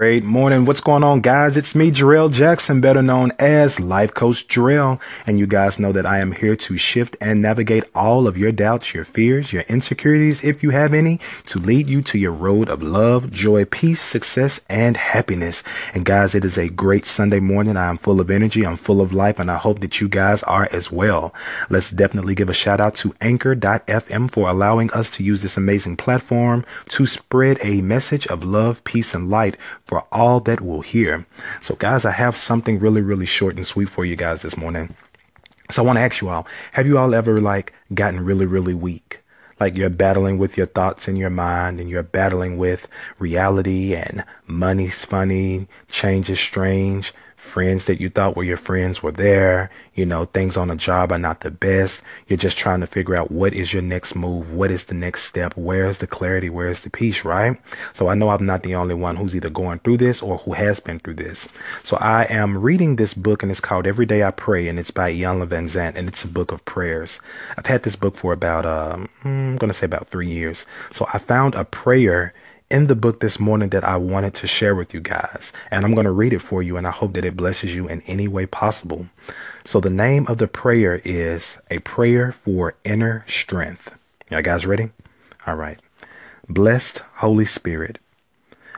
Great morning. What's going on, guys? It's me, Jarrell Jackson, better known as Life Coach Jarrell. And you guys know that I am here to shift and navigate all of your doubts, your fears, your insecurities, if you have any, to lead you to your road of love, joy, peace, success, and happiness. And guys, it is a great Sunday morning. I am full of energy. I'm full of life, and I hope that you guys are as well. Let's definitely give a shout out to Anchor.fm for allowing us to use this amazing platform to spread a message of love, peace, and light for all that will hear. So, guys, I have something really, really short and sweet for you guys this morning. So, I want to ask you all have you all ever like gotten really, really weak? Like you're battling with your thoughts in your mind and you're battling with reality and money's funny, change is strange, friends that you thought were your friends were there. You know, things on a job are not the best. You're just trying to figure out what is your next move? What is the next step? Where's the clarity? Where's the peace, right? So I know I'm not the only one who's either going through this or who has been through this. So I am reading this book and it's called Every Day I Pray and it's by Iyanla Vanzant and it's a book of prayers. I've had this book for about, um, I'm going to say about three years. So I found a prayer in the book this morning that I wanted to share with you guys. And I'm going to read it for you, and I hope that it blesses you in any way possible. So, the name of the prayer is A Prayer for Inner Strength. Y'all guys ready? All right. Blessed Holy Spirit,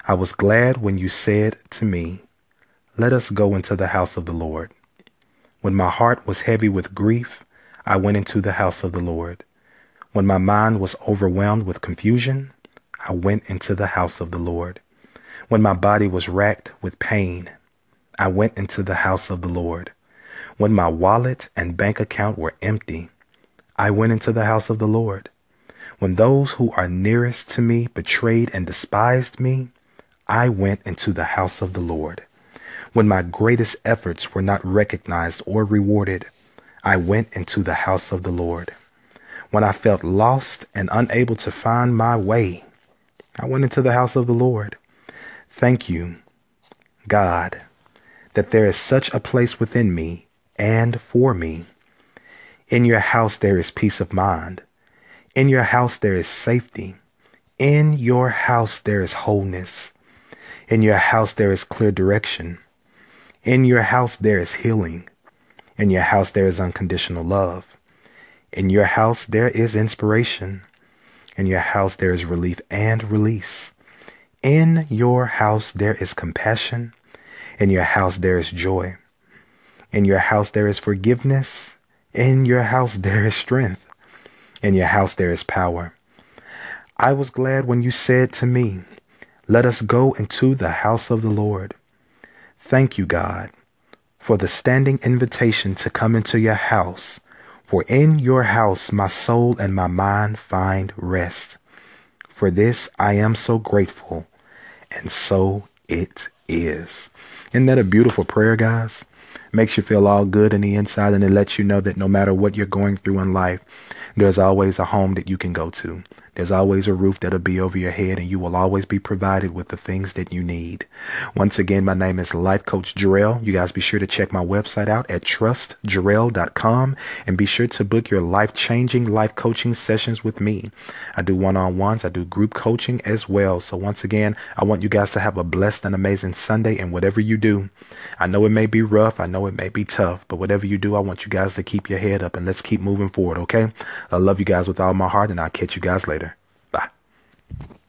I was glad when you said to me, Let us go into the house of the Lord. When my heart was heavy with grief, I went into the house of the Lord. When my mind was overwhelmed with confusion, I went into the house of the Lord. When my body was racked with pain, I went into the house of the Lord. When my wallet and bank account were empty, I went into the house of the Lord. When those who are nearest to me betrayed and despised me, I went into the house of the Lord. When my greatest efforts were not recognized or rewarded, I went into the house of the Lord. When I felt lost and unable to find my way, I went into the house of the Lord. Thank you, God, that there is such a place within me and for me. In your house there is peace of mind. In your house there is safety. In your house there is wholeness. In your house there is clear direction. In your house there is healing. In your house there is unconditional love. In your house there is inspiration. In your house there is relief and release. In your house there is compassion. In your house there is joy. In your house there is forgiveness. In your house there is strength. In your house there is power. I was glad when you said to me, Let us go into the house of the Lord. Thank you, God, for the standing invitation to come into your house for in your house my soul and my mind find rest. For this I am so grateful, and so it is. Isn't that a beautiful prayer, guys? Makes you feel all good in the inside, and it lets you know that no matter what you're going through in life, there's always a home that you can go to. There's always a roof that'll be over your head and you will always be provided with the things that you need. Once again, my name is Life Coach Jarrell. You guys be sure to check my website out at trustjarrell.com and be sure to book your life changing life coaching sessions with me. I do one on ones. I do group coaching as well. So once again, I want you guys to have a blessed and amazing Sunday and whatever you do. I know it may be rough. I know it may be tough, but whatever you do, I want you guys to keep your head up and let's keep moving forward. Okay. I love you guys with all my heart and I'll catch you guys later. Bye.